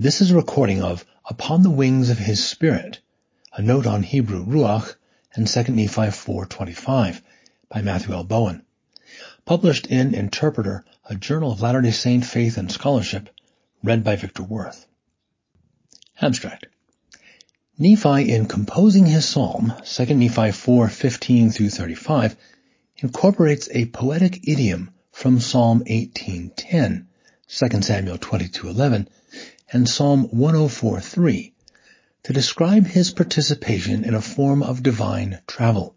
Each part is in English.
This is a recording of Upon the Wings of His Spirit, a note on Hebrew Ruach and 2 Nephi 4.25 by Matthew L. Bowen. Published in Interpreter, a Journal of Latter-day Saint Faith and Scholarship, read by Victor Worth. Abstract. Nephi, in composing his psalm, 2 Nephi 4:15 through 35, incorporates a poetic idiom from Psalm 18:10, 2 Samuel 22:11, and Psalm 104:3 to describe his participation in a form of divine travel.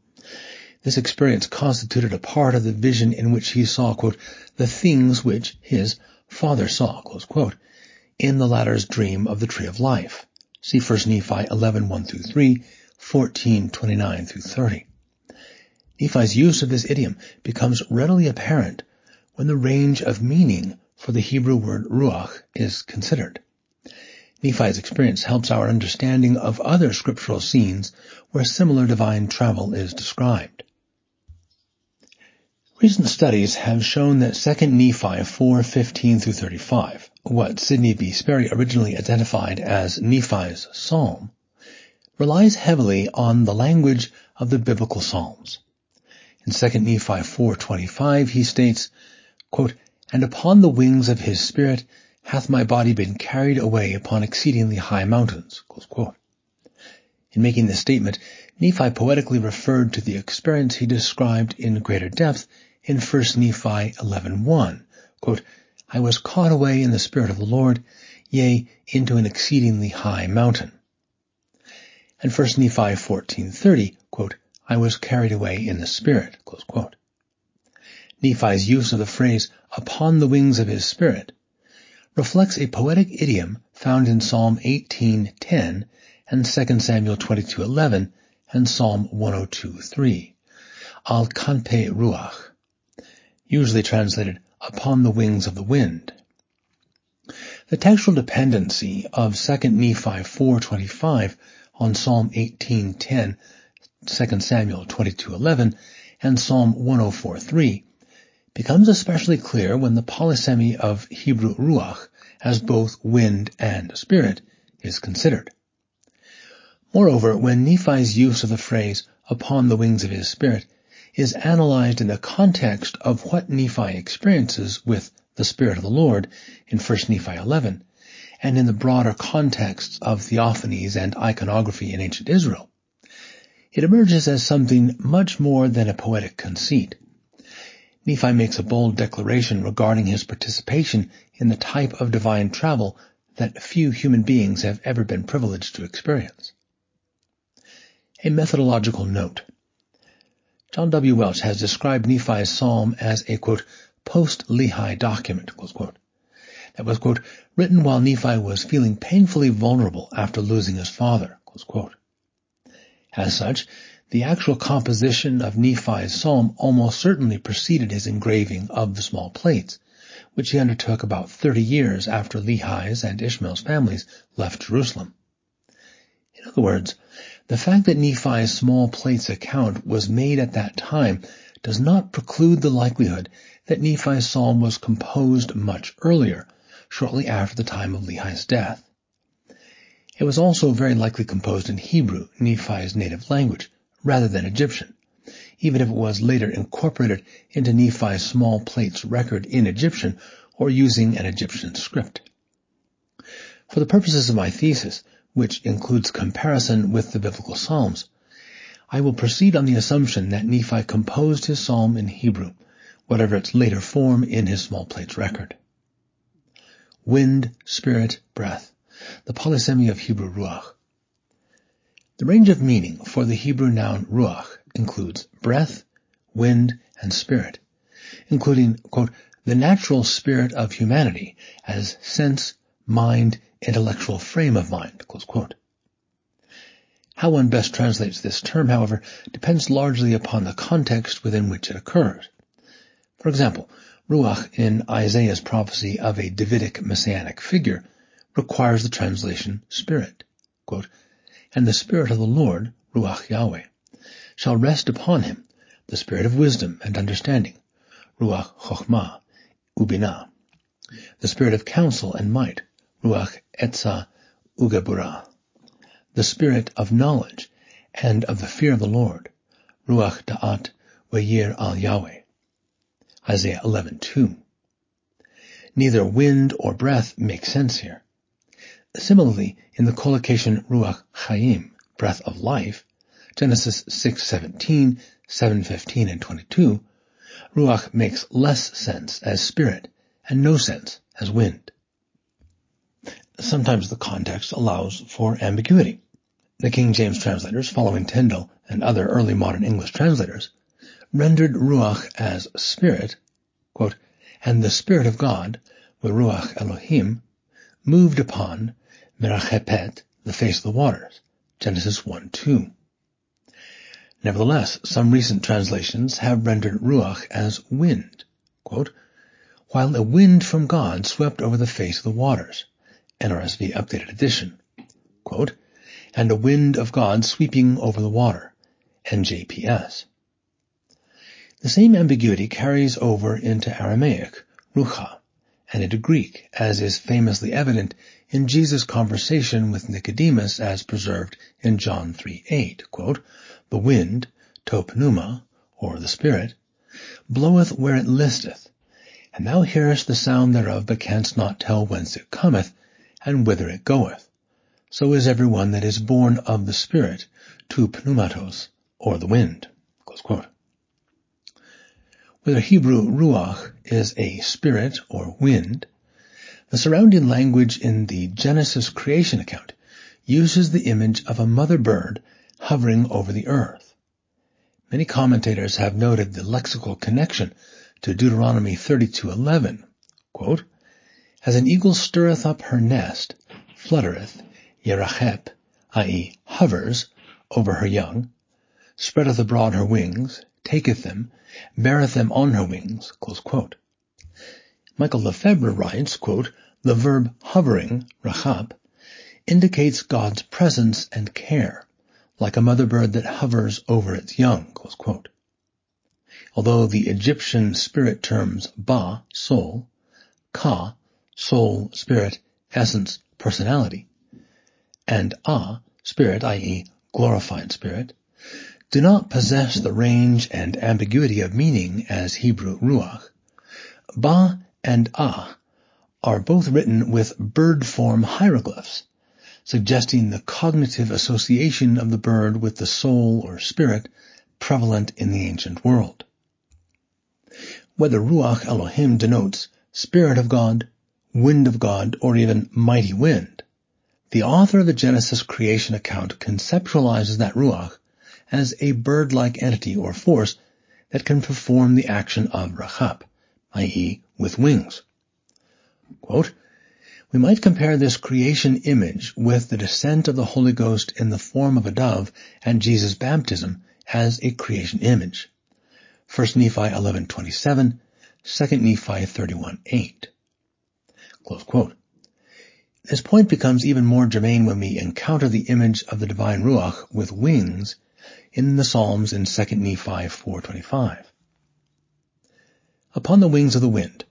This experience constituted a part of the vision in which he saw, quote, the things which his father saw, quote, in the latter's dream of the tree of life. See 1 Nephi 11, 1 through 3, 14, 29 through 30. Nephi's use of this idiom becomes readily apparent when the range of meaning for the Hebrew word ruach is considered. Nephi's experience helps our understanding of other scriptural scenes where similar divine travel is described. Recent studies have shown that 2 Nephi 4:15 through 35 what Sidney B. Sperry originally identified as Nephi's psalm, relies heavily on the language of the biblical psalms. In 2 Nephi 4.25 he states, quote, And upon the wings of his spirit hath my body been carried away upon exceedingly high mountains. In making this statement, Nephi poetically referred to the experience he described in greater depth in 1 Nephi 11.1, quote, I was caught away in the Spirit of the Lord, yea, into an exceedingly high mountain. And 1 Nephi 14.30, quote, I was carried away in the Spirit, Nephi's use of the phrase, upon the wings of his Spirit, reflects a poetic idiom found in Psalm 18.10 and 2 Samuel 22.11 and Psalm 102.3, al kanpe ruach, usually translated upon the wings of the wind. The textual dependency of 2 Nephi 4.25 on Psalm 18.10, 2 Samuel 22.11, and Psalm 104.3 becomes especially clear when the polysemy of Hebrew ruach as both wind and spirit is considered. Moreover, when Nephi's use of the phrase upon the wings of his spirit is analyzed in the context of what Nephi experiences with the Spirit of the Lord in 1 Nephi 11, and in the broader context of theophanies and iconography in ancient Israel. It emerges as something much more than a poetic conceit. Nephi makes a bold declaration regarding his participation in the type of divine travel that few human beings have ever been privileged to experience. A methodological note. John W. Welch has described Nephi's psalm as a, quote, post-Lehi document, that was, quote, written while Nephi was feeling painfully vulnerable after losing his father, close quote. As such, the actual composition of Nephi's psalm almost certainly preceded his engraving of the small plates, which he undertook about 30 years after Lehi's and Ishmael's families left Jerusalem. In other words, the fact that Nephi's small plates account was made at that time does not preclude the likelihood that Nephi's psalm was composed much earlier, shortly after the time of Lehi's death. It was also very likely composed in Hebrew, Nephi's native language, rather than Egyptian, even if it was later incorporated into Nephi's small plates record in Egyptian or using an Egyptian script. For the purposes of my thesis, which includes comparison with the biblical Psalms, I will proceed on the assumption that Nephi composed his psalm in Hebrew, whatever its later form in his small plates record. Wind, spirit, breath, the polysemy of Hebrew ruach. The range of meaning for the Hebrew noun ruach includes breath, wind, and spirit, including, quote, the natural spirit of humanity as sense, mind, intellectual frame of mind. How one best translates this term, however, depends largely upon the context within which it occurs. For example, Ruach in Isaiah's prophecy of a Davidic messianic figure requires the translation spirit. Quote, and the spirit of the Lord, Ruach Yahweh, shall rest upon him, the spirit of wisdom and understanding, Ruach Chochmah, Ubinah, the spirit of counsel and might, Ruach Etza Ugebura, the spirit of knowledge and of the fear of the Lord, Ruach Da'at Wayir al Yahweh, Isaiah 11:2. Neither wind or breath make sense here. Similarly, in the collocation Ruach Chaim, breath of life, Genesis 6:17, 7:15, and 22, Ruach makes less sense as spirit and no sense as wind. Sometimes the context allows for ambiguity. The King James translators, following Tyndale and other early modern English translators, rendered Ruach as spirit, quote, and the Spirit of God, the Ruach Elohim, moved upon Merachepet, the face of the waters, Genesis 1-2. Nevertheless, some recent translations have rendered Ruach as wind, quote, while a wind from God swept over the face of the waters, NRSV Updated Edition, quote, and a wind of God sweeping over the water, NJPS. The same ambiguity carries over into Aramaic, rucha, and into Greek, as is famously evident in Jesus' conversation with Nicodemus as preserved in John 3:8, quote, the wind, to pneuma, or the Spirit, bloweth where it listeth, and thou hearest the sound thereof, but canst not tell whence it cometh, and whither it goeth. So is every one that is born of the Spirit, to pneumatos, or the wind. Whether Hebrew ruach is a spirit or wind, the surrounding language in the Genesis creation account uses the image of a mother bird hovering over the earth. Many commentators have noted the lexical connection to Deuteronomy 32:11, quote, As an eagle stirreth up her nest, fluttereth, yerachep, i.e., hovers, over her young, spreadeth abroad her wings, taketh them, beareth them on her wings, Michael Lefebvre writes, quote, the verb hovering, rachap, indicates God's presence and care, like a mother bird that hovers over its young. Although the Egyptian spirit terms Ba, soul, Ka, soul, spirit, essence, personality, and Ah, spirit, i.e. glorified spirit, do not possess the range and ambiguity of meaning as Hebrew Ruach. Ba and Ah are both written with bird form hieroglyphs, suggesting the cognitive association of the bird with the soul or spirit prevalent in the ancient world. Whether Ruach Elohim denotes Spirit of God, Wind of God, or even Mighty Wind, the author of the Genesis creation account conceptualizes that Ruach as a bird-like entity or force that can perform the action of Rachap, i.e. with wings. Quote, we might compare this creation image with the descent of the Holy Ghost in the form of a dove and Jesus' baptism as a creation image. 1 Nephi 11.27, 2 Nephi 31.8. Close quote. This point becomes even more germane when we encounter the image of the divine Ruach with wings in the Psalms in 2 Nephi 4.25. Upon the wings of the wind,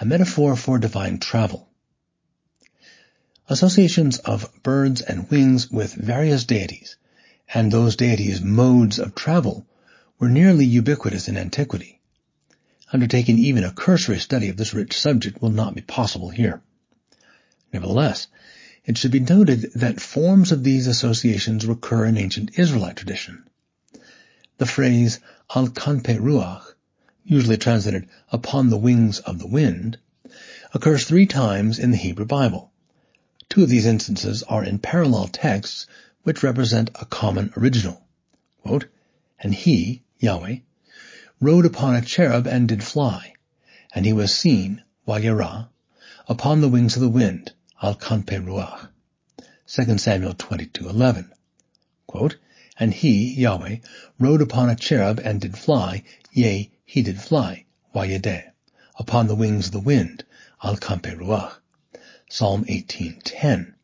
a metaphor for divine travel. Associations of birds and wings with various deities, and those deities' modes of travel, were nearly ubiquitous in antiquity. Undertaking even a cursory study of this rich subject will not be possible here. Nevertheless, it should be noted that forms of these associations recur in ancient Israelite tradition. The phrase al kanpe ruach, usually translated upon the wings of the wind, occurs three times in the Hebrew Bible. Two of these instances are in parallel texts which represent a common original. Quote, and he, Yahweh, rode upon a cherub and did fly, and he was seen, Wayera, upon the wings of the wind, al kanpe ruach. 2 Samuel 22:11. Quote, and he, Yahweh, rode upon a cherub and did fly, yea, he did fly, Wayedeh, upon the wings of the wind, al ruach. Psalm 18:10.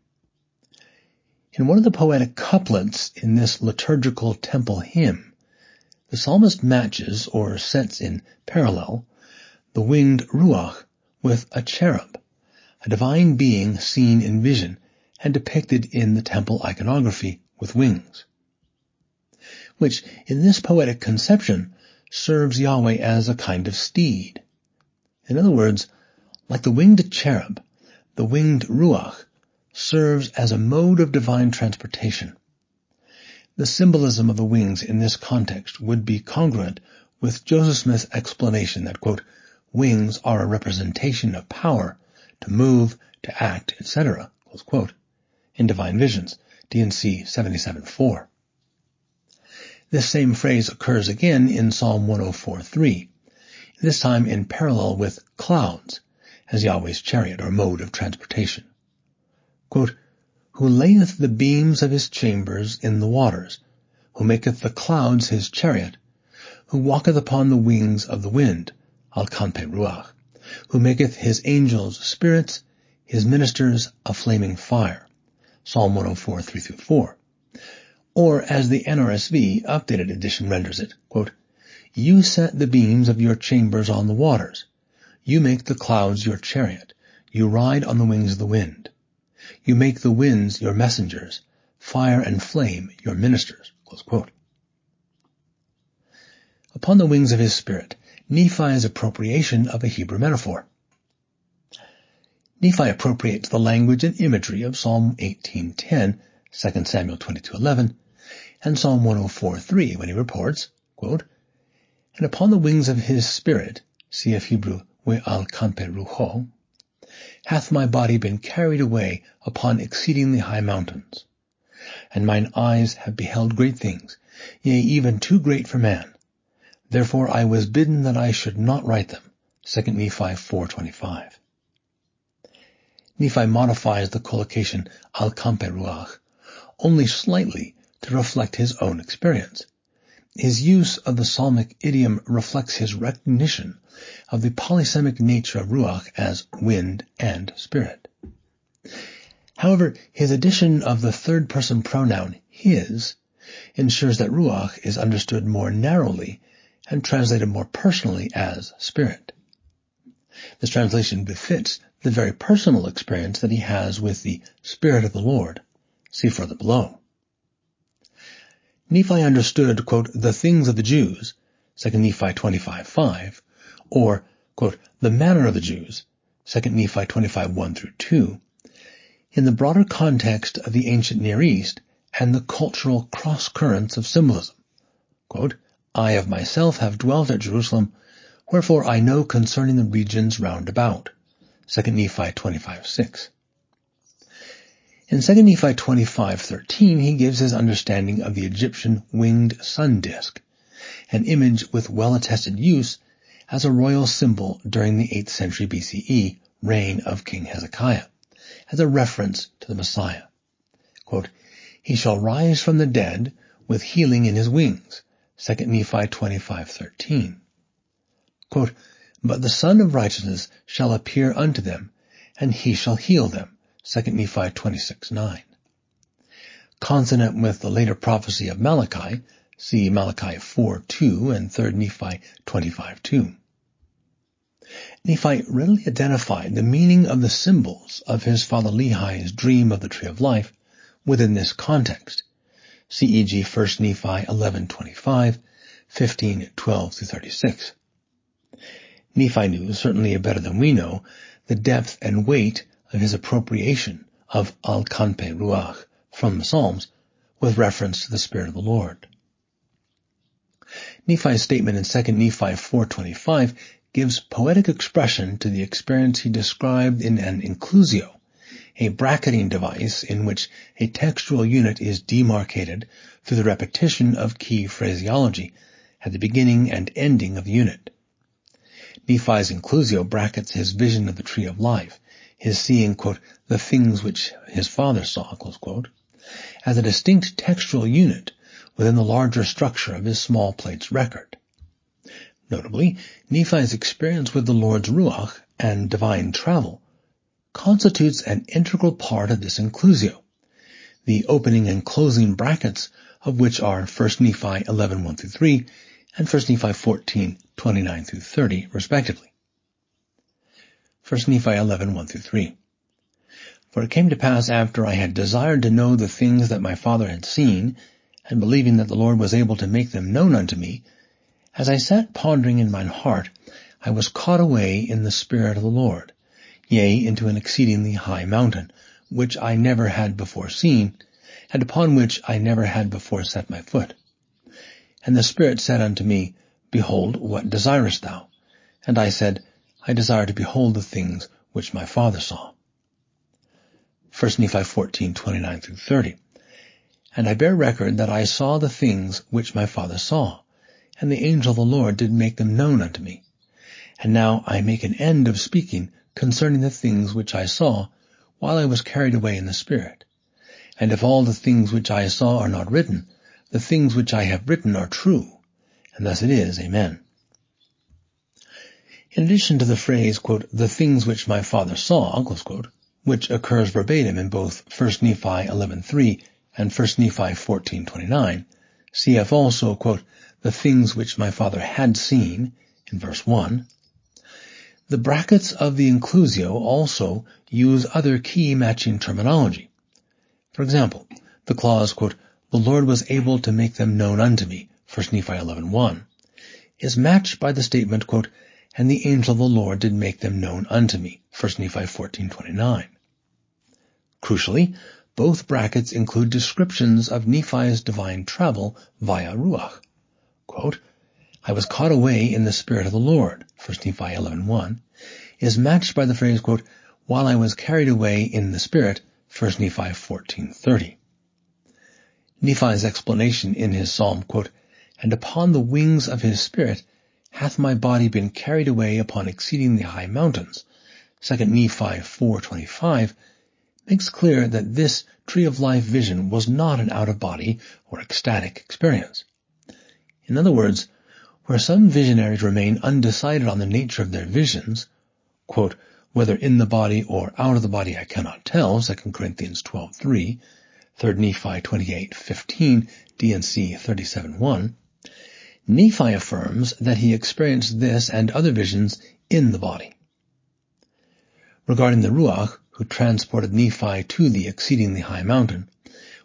In one of the poetic couplets in this liturgical temple hymn, the psalmist matches or sets in parallel the winged ruach with a cherub, a divine being seen in vision and depicted in the temple iconography with wings, which in this poetic conception serves Yahweh as a kind of steed. In other words, like the winged cherub, the winged ruach serves as a mode of divine transportation. The symbolism of the wings in this context would be congruent with Joseph Smith's explanation that, quote, wings are a representation of power to move, to act, etc., in Divine Visions, D&C 77.4. This same phrase occurs again in Psalm 104.3, this time in parallel with clouds as Yahweh's chariot or mode of transportation. Quote, who layeth the beams of his chambers in the waters, who maketh the clouds his chariot, who walketh upon the wings of the wind, al kanpe ruach, who maketh his angels spirits, his ministers a flaming fire. Psalm 104, 3 through 4. Or as the NRSV updated edition renders it, quote, You set the beams of your chambers on the waters. You make the clouds your chariot. You ride on the wings of the wind. You make the winds your messengers, fire and flame your ministers. Upon the wings of his spirit, Nephi's appropriation of a Hebrew metaphor. Nephi appropriates the language and imagery of Psalm 18.10, 2 Samuel 22.11, and Psalm 104.3 when he reports, quote, And upon the wings of his spirit, cf. Hebrew, we al kanpe ruho, hath my body been carried away upon exceedingly high mountains. And mine eyes have beheld great things, yea, even too great for man. Therefore I was bidden that I should not write them. 2 Nephi 4.25 Nephi modifies the collocation al kanpe ruach only slightly to reflect his own experience. His use of the psalmic idiom reflects his recognition of the polysemic nature of Ruach as wind and spirit. However, his addition of the third person pronoun his ensures that Ruach is understood more narrowly and translated more personally as spirit. This translation befits the very personal experience that he has with the Spirit of the Lord. See further below. Nephi understood, quote, the things of the Jews, 2 Nephi 25.5, or, quote, the manner of the Jews, 2 Nephi 25.1 through 2, in the broader context of the ancient Near East and the cultural cross currents of symbolism. Quote, I of myself have dwelt at Jerusalem, wherefore I know concerning the regions round about. 2 Nephi 25.6. In 2 Nephi 25:13, he gives his understanding of the Egyptian winged sun disk, an image with well-attested use as a royal symbol during the 8th century BCE reign of King Hezekiah, as a reference to the Messiah. Quote, he shall rise from the dead with healing in his wings. 2 Nephi 25:13. But the Sun of Righteousness shall appear unto them, and he shall heal them. 2 Nephi 26:9. Consonant with the later prophecy of Malachi, see Malachi 4:2 and 3 Nephi 25:2. Nephi readily identified the meaning of the symbols of his father Lehi's dream of the tree of life within this context. CEG 1 Nephi 11:25, 15:12 36. Nephi knew, certainly better than we know, the depth and weight of his appropriation of Al Kanpe Ruach from the Psalms with reference to the Spirit of the Lord. Nephi's statement in 2 Nephi 4.25 gives poetic expression to the experience he described in an inclusio, a bracketing device in which a textual unit is demarcated through the repetition of key phraseology at the beginning and ending of the unit. Nephi's inclusio brackets his vision of the tree of life, his seeing, quote, the things which his father saw, quote, as a distinct textual unit within the larger structure of his small plates record. Notably, Nephi's experience with the Lord's Ruach and divine travel constitutes an integral part of this inclusio, the opening and closing brackets of which are 1 Nephi 11, 1 through 3 and 1 Nephi 14, 29 through 30, respectively. 1 Nephi 11, 1 through 3. For it came to pass after I had desired to know the things that my father had seen, and believing that the Lord was able to make them known unto me, as I sat pondering in mine heart, I was caught away in the Spirit of the Lord, yea, into an exceedingly high mountain, which I never had before seen, and upon which I never had before set my foot. And the Spirit said unto me, Behold, what desirest thou? And I said, I desire to behold the things which my father saw. 1 Nephi 14, 29 through 30. And I bear record that I saw the things which my father saw, and the angel of the Lord did make them known unto me. And now I make an end of speaking concerning the things which I saw, while I was carried away in the Spirit. And if all the things which I saw are not written, the things which I have written are true. And thus it is. Amen. In addition to the phrase, quote, the things which my father saw, quote, which occurs verbatim in both 1 Nephi 11.3 and 1 Nephi 14.29. CF also, quote, the things which my father had seen in verse 1. The brackets of the inclusio also use other key matching terminology. For example, the clause, quote, the Lord was able to make them known unto me, 1 Nephi 11.1, is matched by the statement, quote, and the angel of the Lord did make them known unto me, 1 Nephi 14.29. Crucially, both brackets include descriptions of Nephi's divine travel via Ruach. Quote, I was caught away in the Spirit of the Lord, 1 Nephi 11.1, is matched by the phrase, quote, while I was carried away in the Spirit, 1 Nephi 14.30. Nephi's explanation in his psalm, quote, and upon the wings of his Spirit hath my body been carried away upon exceedingly high mountains, 2 Nephi 4.25, makes clear that this tree of life vision was not an out-of-body or ecstatic experience. In other words, where some visionaries remain undecided on the nature of their visions, quote, whether in the body or out of the body I cannot tell, 2 Corinthians 12.3, 3 Nephi 28.15, D&C 37.1, Nephi affirms that he experienced this and other visions in the body. Regarding the Ruach, who transported Nephi to the exceedingly high mountain,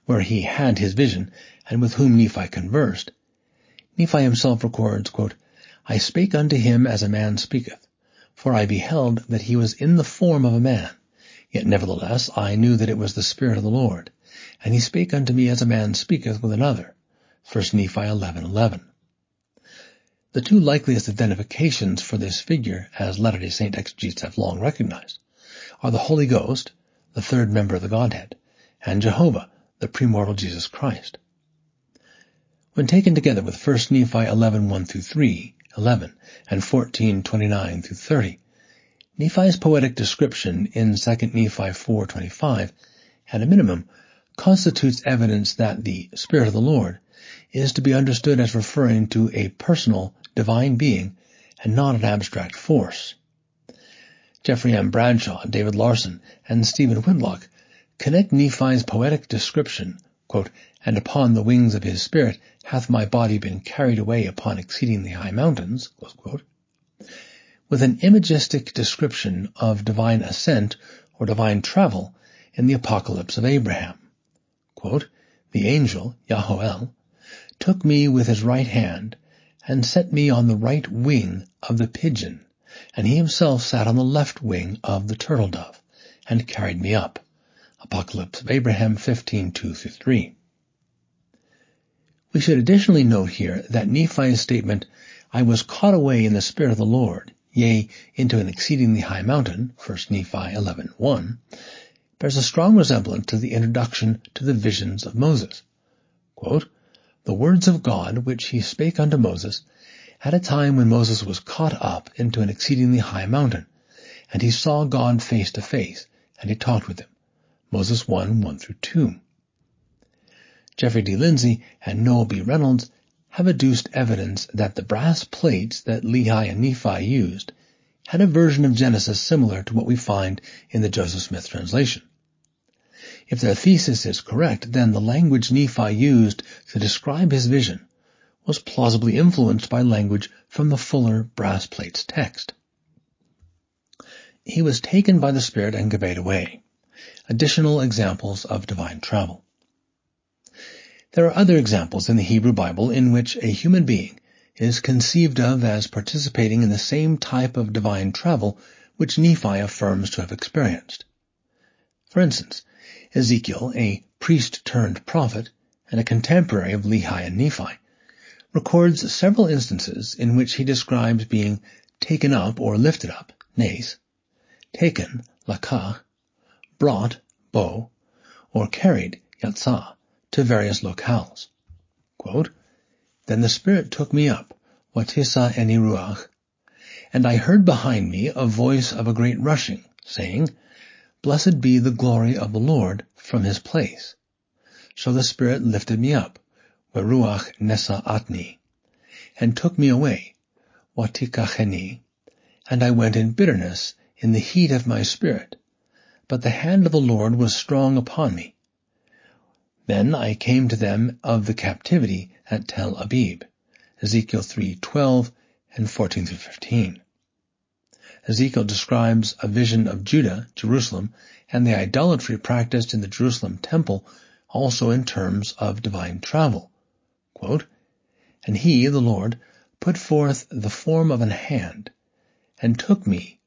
where he had his vision, and with whom Nephi conversed, Nephi himself records, quote, I spake unto him as a man speaketh, for I beheld that he was in the form of a man, yet nevertheless I knew that it was the Spirit of the Lord, and he spake unto me as a man speaketh with another. 1 Nephi 11:11. The two likeliest identifications for this figure, as Latter-day Saint exegetes have long recognized, are the Holy Ghost, the third member of the Godhead, and Jehovah, the premortal Jesus Christ. When taken together with 1 Nephi 11, 1 through 3, 11, and 14, 29 through 30, Nephi's poetic description in 2 Nephi 4, 25, at a minimum, constitutes evidence that the Spirit of the Lord is to be understood as referring to a personal, divine being and not an abstract force. Jeffrey M. Bradshaw, David Larsen, and Stephen Whitlock connect Nephi's poetic description, quote, and upon the wings of his spirit hath my body been carried away upon exceedingly high mountains, quote, with an imagistic description of divine ascent or divine travel in the apocalypse of Abraham. Quote, the angel, Yahoel, took me with his right hand and set me on the right wing of the pigeon and he himself sat on the left wing of the turtle dove, and carried me up. Apocalypse of Abraham 15, 2-3. We should additionally note here that Nephi's statement, I was caught away in the Spirit of the Lord, yea, into an exceedingly high mountain, 1 Nephi 11, 1, bears a strong resemblance to the introduction to the visions of Moses. Quote, the words of God which he spake unto Moses at a time when Moses was caught up into an exceedingly high mountain, and he saw God face to face, and he talked with him. Moses 1, 1 through 2. Jeffrey D. Lindsay and Noel B. Reynolds have adduced evidence that the brass plates that Lehi and Nephi used had a version of Genesis similar to what we find in the Joseph Smith translation. If their thesis is correct, then the language Nephi used to describe his vision was plausibly influenced by language from the fuller brass plates text. He was taken by the Spirit and conveyed away. Additional examples of divine travel. There are other examples in the Hebrew Bible in which a human being is conceived of as participating in the same type of divine travel which Nephi affirms to have experienced. For instance, Ezekiel, a priest turned prophet and a contemporary of Lehi and Nephi, records several instances in which he describes being taken up or lifted up, nes, taken, lakach, brought, bo, or carried, yatzah, to various locales. Quote, then the Spirit took me up, watisa eni ruach, and I heard behind me a voice of a great rushing, saying, Blessed be the glory of the Lord from his place. So the Spirit lifted me up, Veruach Nesa Atni, and took me away, Watikacheni, and I went in bitterness in the heat of my spirit. But the hand of the Lord was strong upon me. Then I came to them of the captivity at Tel Abib, Ezekiel 3:12 and 14 through 15. Ezekiel describes a vision of Judah, Jerusalem, and the idolatry practiced in the Jerusalem temple also in terms of divine travel. Quote, and he, the Lord, put forth the form of an hand, and took me,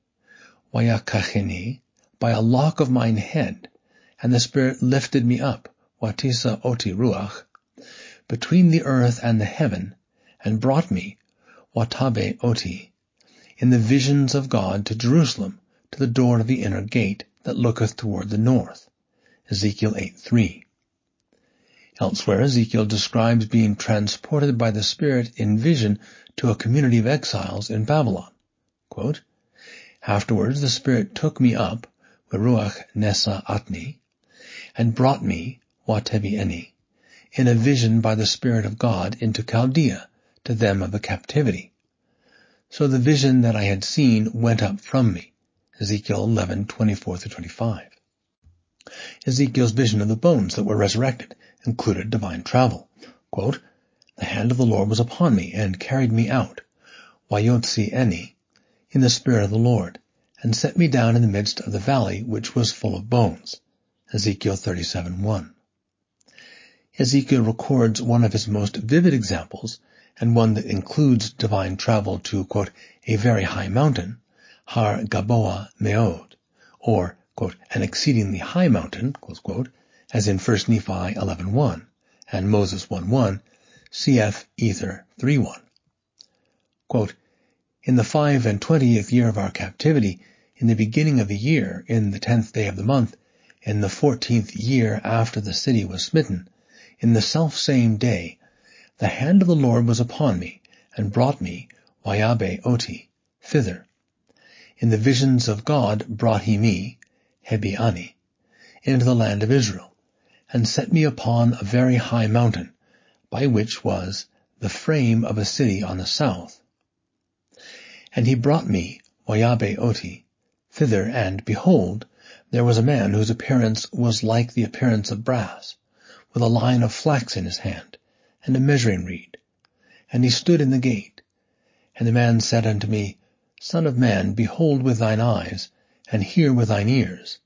Wayakacheni, by a lock of mine head, and the Spirit lifted me up, Watisa oti ruach, between the earth and the heaven, and brought me, Watabe oti, in the visions of God to Jerusalem, to the door of the inner gate that looketh toward the north. Ezekiel 8:3. Elsewhere, Ezekiel describes being transported by the Spirit in vision to a community of exiles in Babylon. Quote, Afterwards the Spirit took me up, Ruach Nesa Atni, and brought me, Watebi Eni, in a vision by the Spirit of God into Chaldea, to them of the captivity. So the vision that I had seen went up from me. Ezekiel 11, 24 25. Ezekiel's vision of the bones that were resurrected included divine travel. Quote, the hand of the Lord was upon me and carried me out, Wayotzi Eni, in the spirit of the Lord, and set me down in the midst of the valley which was full of bones. Ezekiel 37:1. Ezekiel records one of his most vivid examples, and one that includes divine travel to, quote, a very high mountain, Har Gaboa Meod, or, quote, an exceedingly high mountain, quote, as in 1 Nephi 11.1 and Moses 1.1, cf. Ether 3.1. Quote, in the five and twentieth year of our captivity, in the beginning of the year, in the tenth day of the month, in the fourteenth year after the city was smitten, in the self-same day, the hand of the Lord was upon me, and brought me, Wayabe Oti, thither. In the visions of God brought he me, Hebiani, into the land of Israel, and set me upon a very high mountain, by which was the frame of a city on the south. And he brought me, Wayabe Oti, thither, and behold, there was a man whose appearance was like the appearance of brass, with a line of flax in his hand, and a measuring reed. And he stood in the gate. And the man said unto me, Son of man, behold with thine eyes, and hear with thine ears,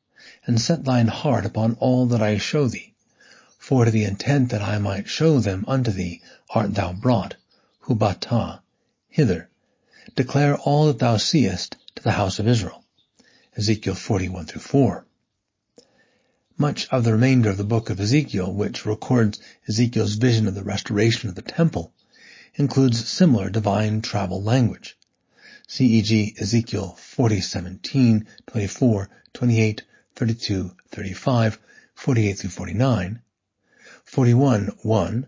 and set thine heart upon all that I show thee, for to the intent that I might show them unto thee art thou brought, Hubata, hither. Declare all that thou seest to the house of Israel. Ezekiel 41 through 4. Much of the remainder of the book of Ezekiel, which records Ezekiel's vision of the restoration of the temple, includes similar divine travel language. CEG Ezekiel 40, 17, 24, 28, 32, 35, 48 through 49, 41, 1,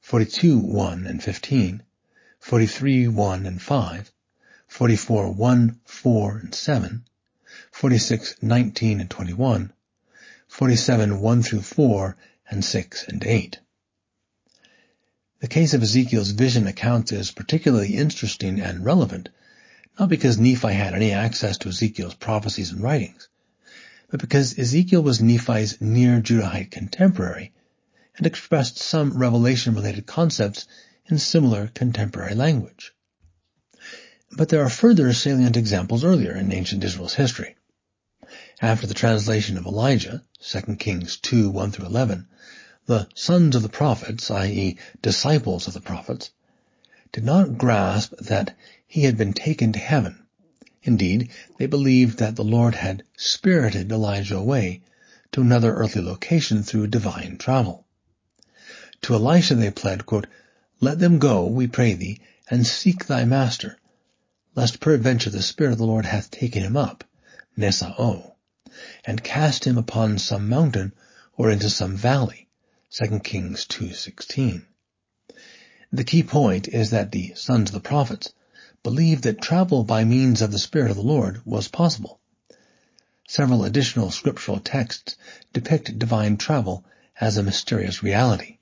42, 1 and 15, 43, 1 and 5, 44, 1, 4 and 7, 46, 19 and 21, 47, 1 through 4, and 6 and 8. The case of Ezekiel's vision accounts is particularly interesting and relevant, not because Nephi had any access to Ezekiel's prophecies and writings, but because Ezekiel was Nephi's near Judahite contemporary and expressed some revelation-related concepts in similar contemporary language. But there are further salient examples earlier in ancient Israel's history. After the translation of Elijah, 2 Kings 2, 1 through 11, the sons of the prophets, i.e. disciples of the prophets, did not grasp that he had been taken to heaven. Indeed, they believed that the Lord had spirited Elijah away to another earthly location through divine travel. To Elisha they pled, quote, Let them go, we pray thee, and seek thy master, lest peradventure the Spirit of the Lord hath taken him up, Nesao, and cast him upon some mountain or into some valley. 2 Kings 2.16. The key point is that the sons of the prophets believed that travel by means of the Spirit of the Lord was possible. Several additional scriptural texts depict divine travel as a mysterious reality.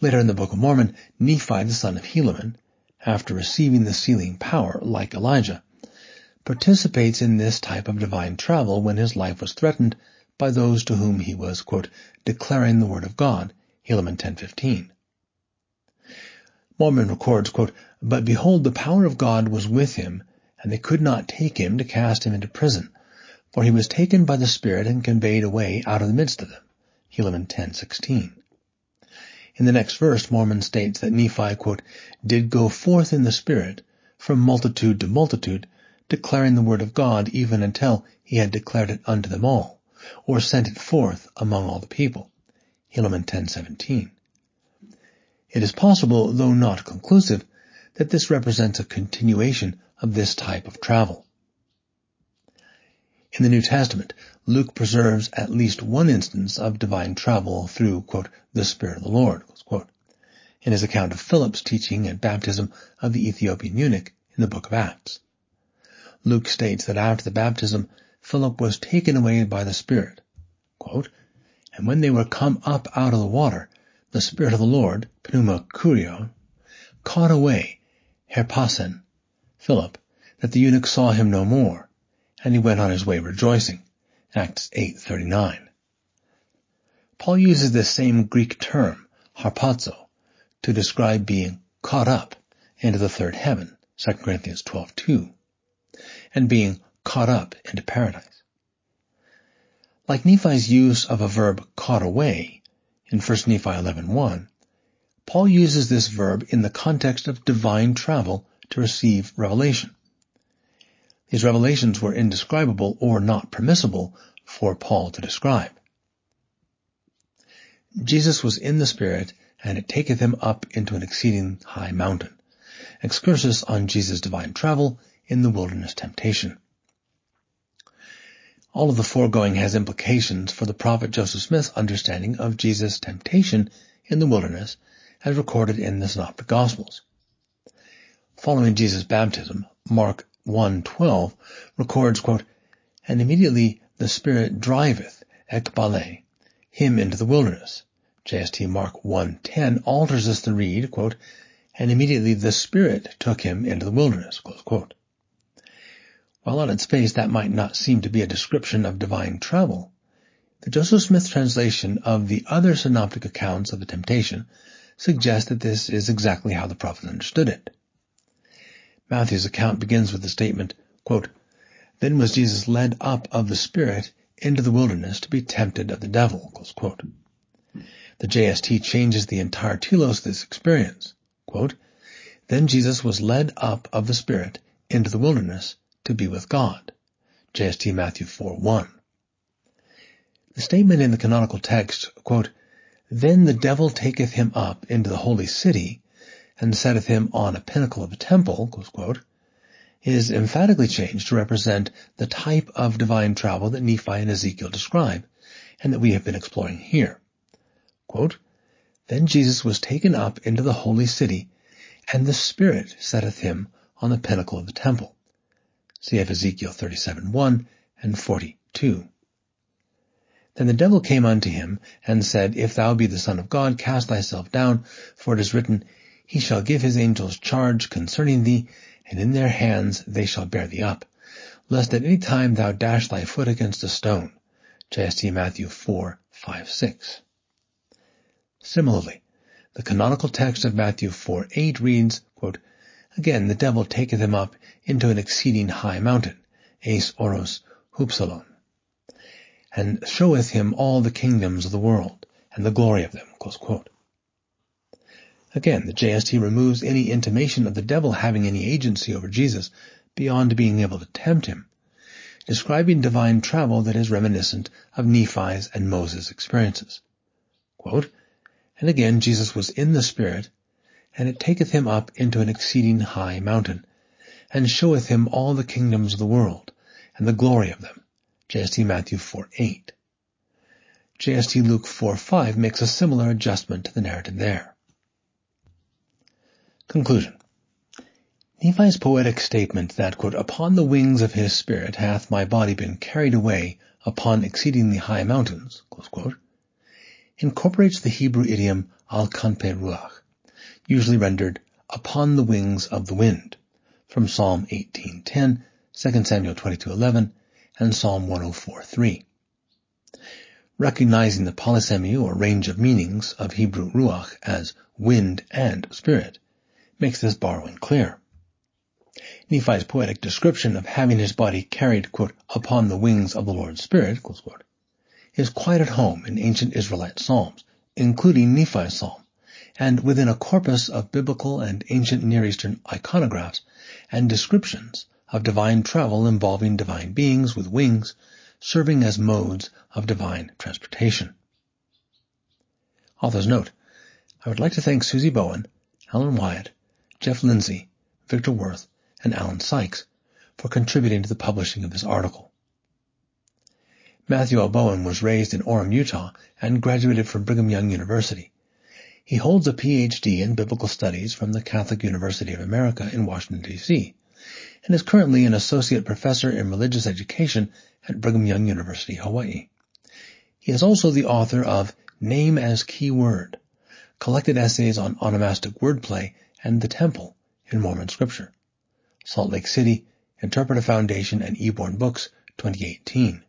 Later in the Book of Mormon, Nephi the son of Helaman, after receiving the sealing power like Elijah, participates in this type of divine travel when his life was threatened by those to whom he was, quote, declaring the word of God, Helaman 10.15. Mormon records, quote, But behold, the power of God was with him, and they could not take him to cast him into prison, for he was taken by the Spirit and conveyed away out of the midst of them. Helaman 10.16. In the next verse, Mormon states that Nephi, quote, did go forth in the Spirit from multitude to multitude, declaring the word of God even until he had declared it unto them all, or sent it forth among all the people. Helaman 10.17. It is possible, though not conclusive, that this represents a continuation of this type of travel. In the New Testament, Luke preserves at least one instance of divine travel through, quote, the Spirit of the Lord, in his account of Philip's teaching and baptism of the Ethiopian eunuch in the book of Acts. Luke states that after the baptism, Philip was taken away by the Spirit. Quote, and when they were come up out of the water, the Spirit of the Lord, pneuma kurio, caught away Herpasen, Philip, that the eunuch saw him no more, and he went on his way rejoicing. Acts 8.39. Paul uses this same Greek term, harpazo, to describe being caught up into the third heaven, 2 Corinthians 12.2, and being caught up into paradise. Like Nephi's use of a verb caught away in 1 Nephi 11.1, Paul uses this verb in the context of divine travel to receive revelation. These revelations were indescribable or not permissible for Paul to describe. Jesus was in the Spirit, and it taketh him up into an exceeding high mountain. Excursus on Jesus' divine travel in the wilderness temptation. All of the foregoing has implications for the prophet Joseph Smith's understanding of Jesus' temptation in the wilderness as recorded in the Synoptic Gospels. Following Jesus' baptism, Mark 1.12 records, quote, And immediately the Spirit driveth, ekbale, him into the wilderness. JST Mark 1.10 alters this to read, quote, And immediately the Spirit took him into the wilderness, While on its face that might not seem to be a description of divine travel, the Joseph Smith translation of the other synoptic accounts of the temptation suggests that this is exactly how the prophet understood it. Matthew's account begins with the statement, quote, Then was Jesus led up of the Spirit into the wilderness to be tempted of the devil. The JST changes the entire telos of this experience. Quote, then Jesus was led up of the Spirit into the wilderness to be with God. JST Matthew 4 1. The statement in the canonical text, quote, Then the devil taketh him up into the holy city, and setteth him on a pinnacle of the temple, quote, is emphatically changed to represent the type of divine travel that Nephi and Ezekiel describe, and that we have been exploring here. Quote, then Jesus was taken up into the holy city, and the Spirit setteth him on the pinnacle of the temple. Cf. Ezekiel 37.1 and 42. Then the devil came unto him, and said, If thou be the Son of God, cast thyself down, for it is written, He shall give his angels charge concerning thee, and in their hands they shall bear thee up, lest at any time thou dash thy foot against a stone. JST Matthew 4, 5, 6. Similarly, the canonical text of Matthew 4, 8 reads, quote, Again the devil taketh him up into an exceeding high mountain, eis oros hupsalon, and showeth him all the kingdoms of the world, and the glory of them. Again, the JST removes any intimation of the devil having any agency over Jesus beyond being able to tempt him, describing divine travel that is reminiscent of Nephi's and Moses' experiences. Quote, and again Jesus was in the Spirit, and it taketh him up into an exceeding high mountain, and showeth him all the kingdoms of the world, and the glory of them. JST Matthew 4 8. JST Luke 4 5 makes a similar adjustment to the narrative there. Conclusion. Nephi's poetic statement that, quote, upon the wings of his spirit hath my body been carried away upon exceedingly high mountains, quote, incorporates the Hebrew idiom al kanpe ruach, usually rendered upon the wings of the wind, from Psalm 18.10, 2 Samuel 22.11, and Psalm 104.3. Recognizing the polysemy or range of meanings of Hebrew ruach as wind and spirit, makes this borrowing clear. Nephi's poetic description of having his body carried, quote, upon the wings of the Lord's Spirit, quote, is quite at home in ancient Israelite psalms, including Nephi's psalm, and within a corpus of biblical and ancient Near Eastern iconographs and descriptions of divine travel involving divine beings with wings serving as modes of divine transportation. Author's note, I would like to thank Susie Bowen, Allen Wyatt, Jeff Lindsay, Victor Worth, and Alan Sykes for contributing to the publishing of this article. Matthew L. Bowen was raised in Orem, Utah, and graduated from Brigham Young University. He holds a PhD in Biblical Studies from the Catholic University of America in Washington, D.C., and is currently an Associate Professor in Religious Education at Brigham Young University, Hawaii. He is also the author of Name as Key Word, collected essays on onomastic wordplay and the temple in Mormon scripture. Salt Lake City, Interpreter Foundation and Eborn Books, 2018.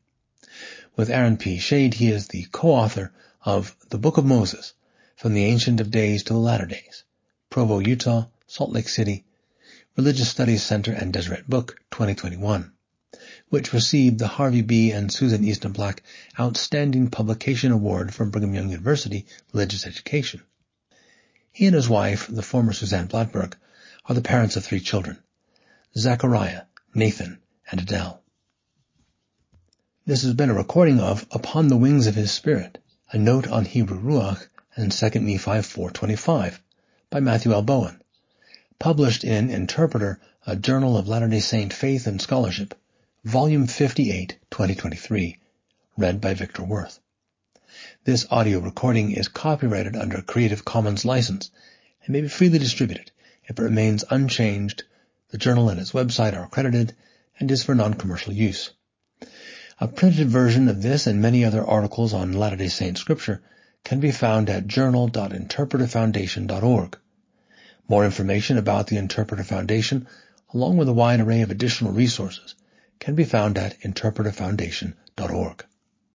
With Aaron P. Schade, he is the co-author of The Book of Moses, From the Ancient of Days to the Latter Days, Provo, Utah, Salt Lake City, Religious Studies Center and Deseret Book, 2021, which received the Harvey B. and Susan Easton Black Outstanding Publication Award from Brigham Young University Religious Education. He and his wife, the former Suzanne Blattberg, are the parents of three children, Zachariah, Nathan, and Adele. This has been a recording of Upon the Wings of His Spirit, a note on Hebrew Ruach and 2 Nephi 4.25 by Matthew L. Bowen, published in Interpreter, a Journal of Latter-day Saint Faith and Scholarship, Volume 58, 2023, read by Victor Worth. This audio recording is copyrighted under a Creative Commons license and may be freely distributed. If it remains unchanged, the journal and its website are accredited and is for non-commercial use. A printed version of this and many other articles on Latter-day Saint scripture can be found at journal.interpreterfoundation.org. More information about the Interpreter Foundation, along with a wide array of additional resources, can be found at interpreterfoundation.org.